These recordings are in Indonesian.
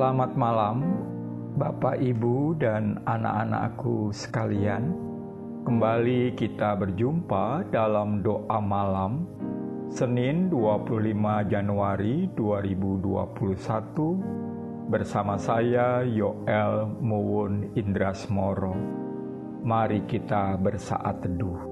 Selamat malam, Bapak, Ibu, dan anak-anakku sekalian. Kembali kita berjumpa dalam doa malam Senin 25 Januari 2021 bersama saya Yoel Muwun Indrasmoro. Mari kita bersaat teduh.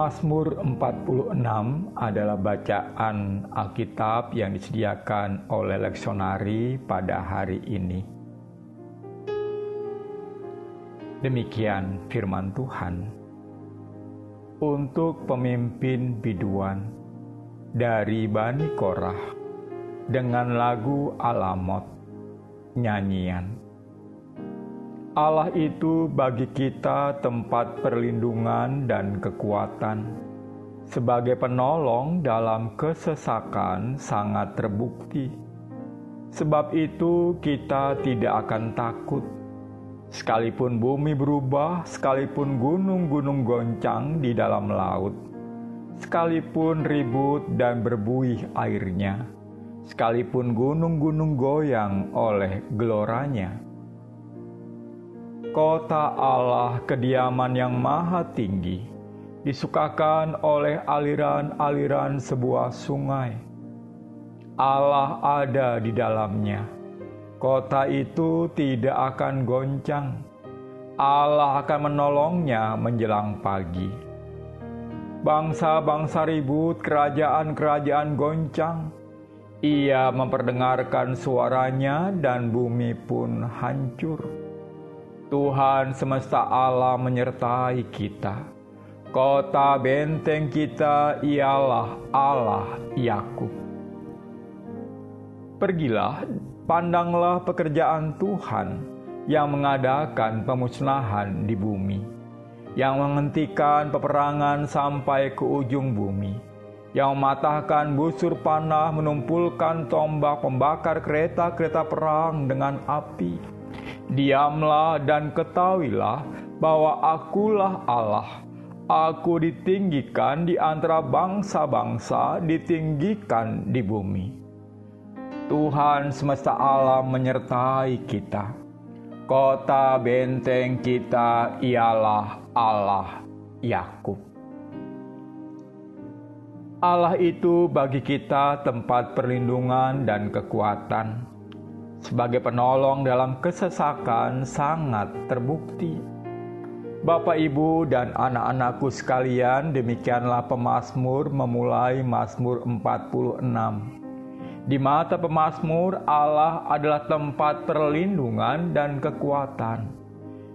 Mazmur 46 adalah bacaan Alkitab yang disediakan oleh leksionari pada hari ini. Demikian firman Tuhan. Untuk pemimpin biduan dari Bani Korah dengan lagu Alamot, nyanyian. Allah itu bagi kita tempat perlindungan dan kekuatan. Sebagai penolong dalam kesesakan sangat terbukti. Sebab itu kita tidak akan takut. Sekalipun bumi berubah, sekalipun gunung-gunung goncang di dalam laut, sekalipun ribut dan berbuih airnya, sekalipun gunung-gunung goyang oleh geloranya, kota Allah kediaman yang maha tinggi, disukakan oleh aliran-aliran sebuah sungai. Allah ada di dalamnya. Kota itu tidak akan goncang. Allah akan menolongnya menjelang pagi. Bangsa-bangsa ribut, kerajaan-kerajaan goncang. Ia memperdengarkan suaranya dan bumi pun hancur. Tuhan semesta alam menyertai kita. Kota benteng kita ialah Allah Yakub. Pergilah, pandanglah pekerjaan Tuhan yang mengadakan pemusnahan di bumi, yang menghentikan peperangan sampai ke ujung bumi, yang mematahkan busur panah, menumpulkan tombak, membakar kereta-kereta perang dengan api Diamlah dan ketahuilah bahwa akulah Allah. Aku ditinggikan di antara bangsa-bangsa, ditinggikan di bumi. Tuhan semesta alam menyertai kita. Kota benteng kita ialah Allah Yakub. Allah itu bagi kita tempat perlindungan dan kekuatan. Sebagai penolong dalam kesesakan sangat terbukti. Bapak, Ibu, dan anak-anakku sekalian, demikianlah pemazmur memulai Mazmur 46. Di mata pemazmur, Allah adalah tempat perlindungan dan kekuatan.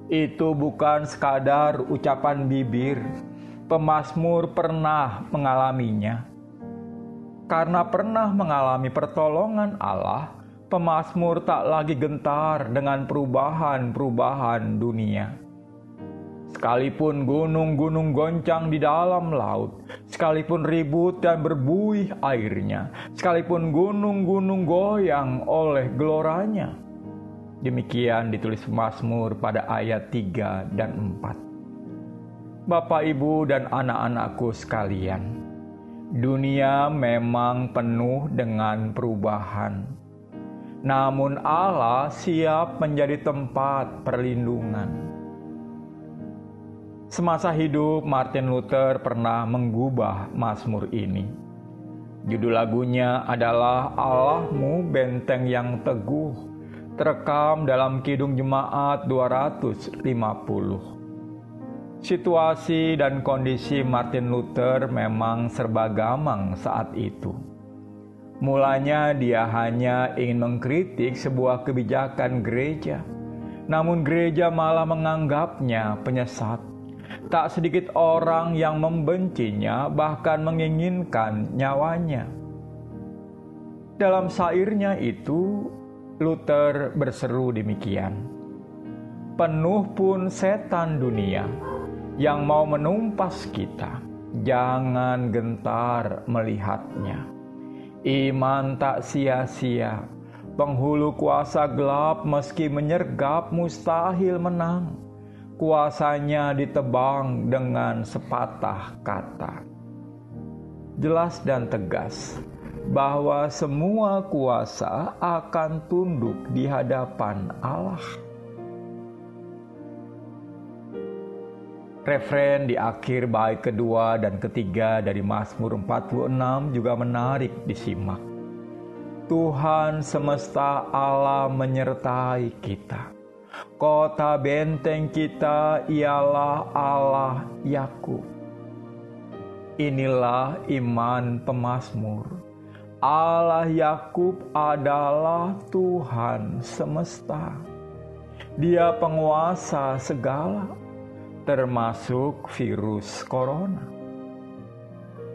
Itu bukan sekadar ucapan bibir, pemazmur pernah mengalaminya. Karena pernah mengalami pertolongan Allah, pemazmur tak lagi gentar dengan perubahan-perubahan dunia. Sekalipun gunung-gunung goncang di dalam laut, sekalipun ribut dan berbuih airnya, sekalipun gunung-gunung goyang oleh geloranya. Demikian ditulis Mazmur pada ayat 3 dan 4. Bapak, Ibu, dan anak-anakku sekalian, dunia memang penuh dengan perubahan. Namun Allah siap menjadi tempat perlindungan. Semasa hidup Martin Luther pernah mengubah Mazmur ini. Judul lagunya adalah Allahmu benteng yang teguh, terekam dalam Kidung Jemaat 250. Situasi dan kondisi Martin Luther memang serba gamang saat itu. Mulanya dia hanya ingin mengkritik sebuah kebijakan gereja, namun gereja malah menganggapnya penyesat. Tak sedikit orang yang membencinya, bahkan menginginkan nyawanya. Dalam sairnya itu, Luther berseru demikian: "Penuh pun setan dunia." yang mau menumpas kita, jangan gentar melihatnya. Iman tak sia-sia, penghulu kuasa gelap meski menyergap mustahil menang. Kuasanya ditebang dengan sepatah kata. Jelas dan tegas bahwa semua kuasa akan tunduk di hadapan Allah. Referen di akhir bait kedua dan ketiga dari Mazmur 46 juga menarik disimak. Tuhan semesta Allah menyertai kita. Kota benteng kita ialah Allah Yakub. Inilah iman pemazmur. Allah Yakub adalah Tuhan semesta. Dia penguasa segala termasuk virus corona.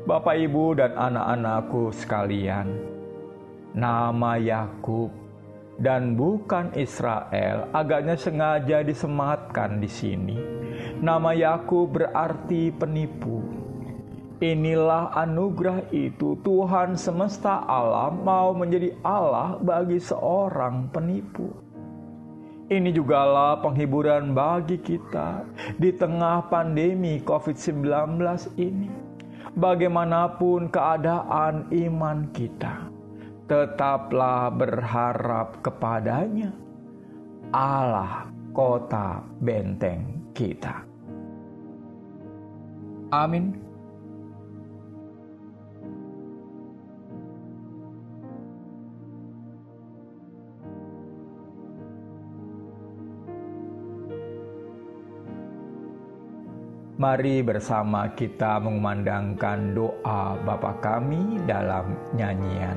Bapak, ibu, dan anak-anakku sekalian, nama Yakub dan bukan Israel agaknya sengaja disematkan di sini. Nama Yakub berarti penipu. Inilah anugerah itu Tuhan semesta alam mau menjadi Allah bagi seorang penipu. Ini jugalah penghiburan bagi kita di tengah pandemi COVID-19 ini. Bagaimanapun keadaan iman kita, tetaplah berharap kepadanya. Allah kota benteng kita. Amin. Mari bersama kita mengumandangkan doa Bapa kami dalam nyanyian.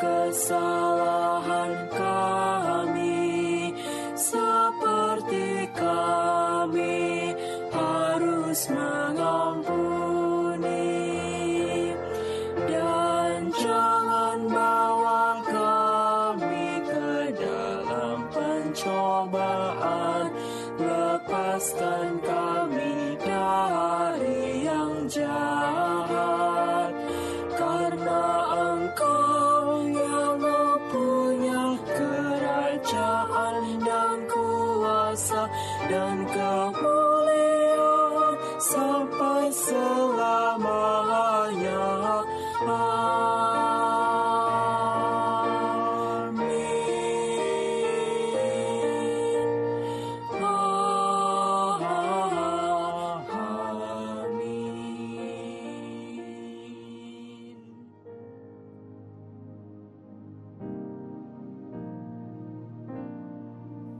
Gasala. done good.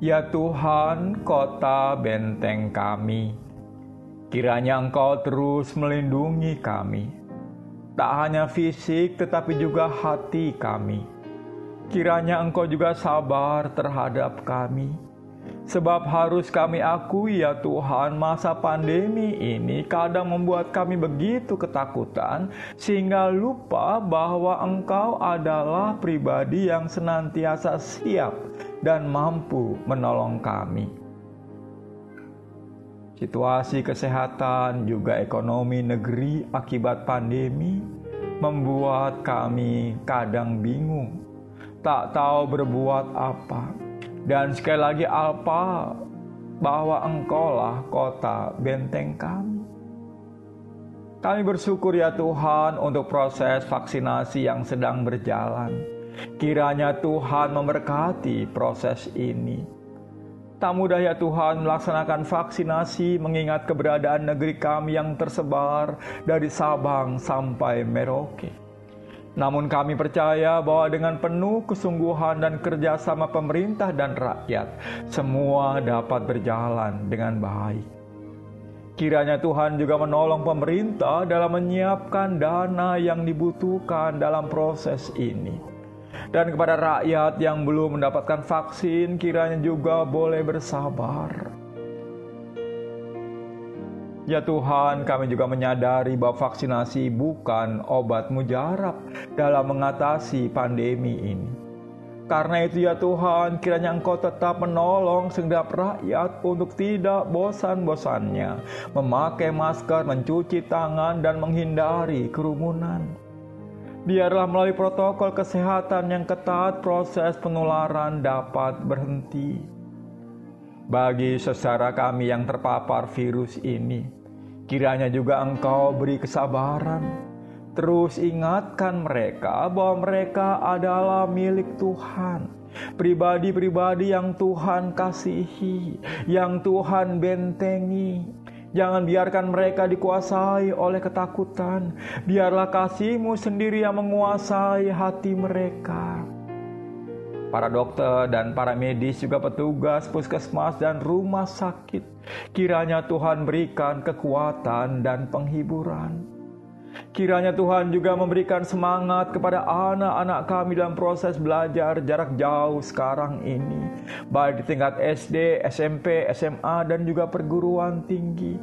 Ya Tuhan, kota benteng kami, kiranya Engkau terus melindungi kami, tak hanya fisik tetapi juga hati kami. Kiranya Engkau juga sabar terhadap kami Sebab harus kami akui ya Tuhan, masa pandemi ini kadang membuat kami begitu ketakutan sehingga lupa bahwa Engkau adalah pribadi yang senantiasa siap dan mampu menolong kami. Situasi kesehatan juga ekonomi negeri akibat pandemi membuat kami kadang bingung, tak tahu berbuat apa dan sekali lagi Alpa bahwa engkaulah kota benteng kami. Kami bersyukur ya Tuhan untuk proses vaksinasi yang sedang berjalan. Kiranya Tuhan memberkati proses ini. Tak mudah ya Tuhan melaksanakan vaksinasi mengingat keberadaan negeri kami yang tersebar dari Sabang sampai Merauke. Namun kami percaya bahwa dengan penuh kesungguhan dan kerjasama pemerintah dan rakyat, semua dapat berjalan dengan baik. Kiranya Tuhan juga menolong pemerintah dalam menyiapkan dana yang dibutuhkan dalam proses ini. Dan kepada rakyat yang belum mendapatkan vaksin, kiranya juga boleh bersabar Ya Tuhan, kami juga menyadari bahwa vaksinasi bukan obat mujarab dalam mengatasi pandemi ini. Karena itu ya Tuhan, kiranya Engkau tetap menolong segenap rakyat untuk tidak bosan-bosannya memakai masker, mencuci tangan, dan menghindari kerumunan. Biarlah melalui protokol kesehatan yang ketat proses penularan dapat berhenti. Bagi saudara kami yang terpapar virus ini, Kiranya juga engkau beri kesabaran. Terus ingatkan mereka bahwa mereka adalah milik Tuhan. Pribadi-pribadi yang Tuhan kasihi, yang Tuhan bentengi. Jangan biarkan mereka dikuasai oleh ketakutan. Biarlah kasihmu sendiri yang menguasai hati mereka para dokter dan para medis juga petugas puskesmas dan rumah sakit. Kiranya Tuhan berikan kekuatan dan penghiburan. Kiranya Tuhan juga memberikan semangat kepada anak-anak kami dalam proses belajar jarak jauh sekarang ini, baik di tingkat SD, SMP, SMA, dan juga perguruan tinggi.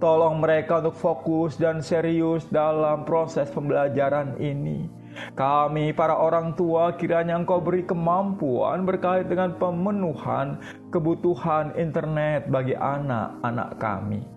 Tolong mereka untuk fokus dan serius dalam proses pembelajaran ini kami para orang tua kiranya engkau beri kemampuan berkait dengan pemenuhan kebutuhan internet bagi anak-anak kami.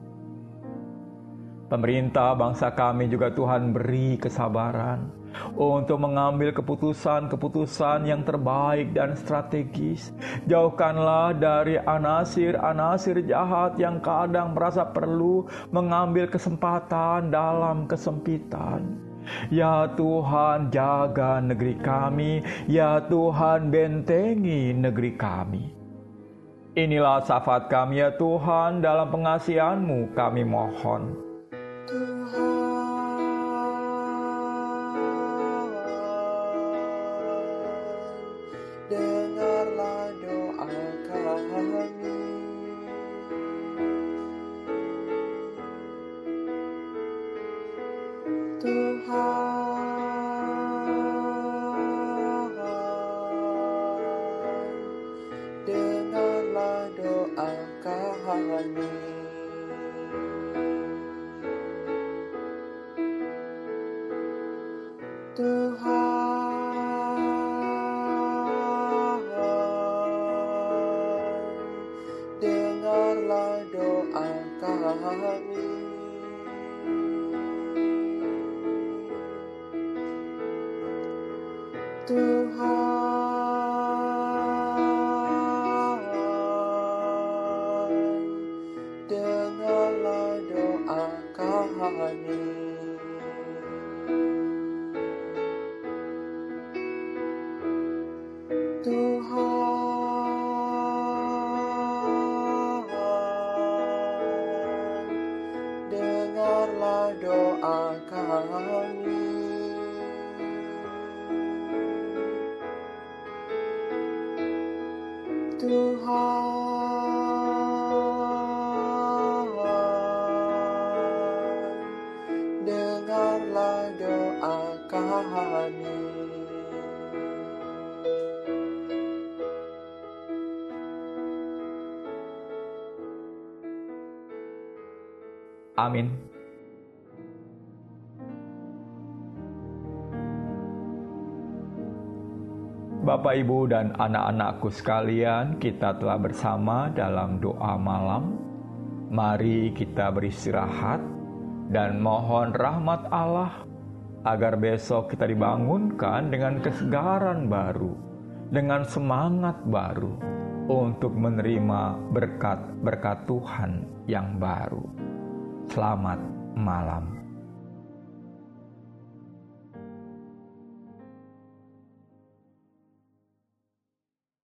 Pemerintah bangsa kami juga Tuhan beri kesabaran untuk mengambil keputusan-keputusan yang terbaik dan strategis. Jauhkanlah dari anasir-anasir jahat yang kadang merasa perlu mengambil kesempatan dalam kesempitan. Ya Tuhan, jaga negeri kami. Ya Tuhan, bentengi negeri kami. Inilah syafaat kami ya Tuhan, dalam pengasihan-Mu kami mohon. Tuhan. to her. Tuhan, dengarlah doa kami. Amin. Bapak, Ibu, dan anak-anakku sekalian, kita telah bersama dalam doa malam. Mari kita beristirahat dan mohon rahmat Allah agar besok kita dibangunkan dengan kesegaran baru, dengan semangat baru untuk menerima berkat-berkat Tuhan yang baru. Selamat malam.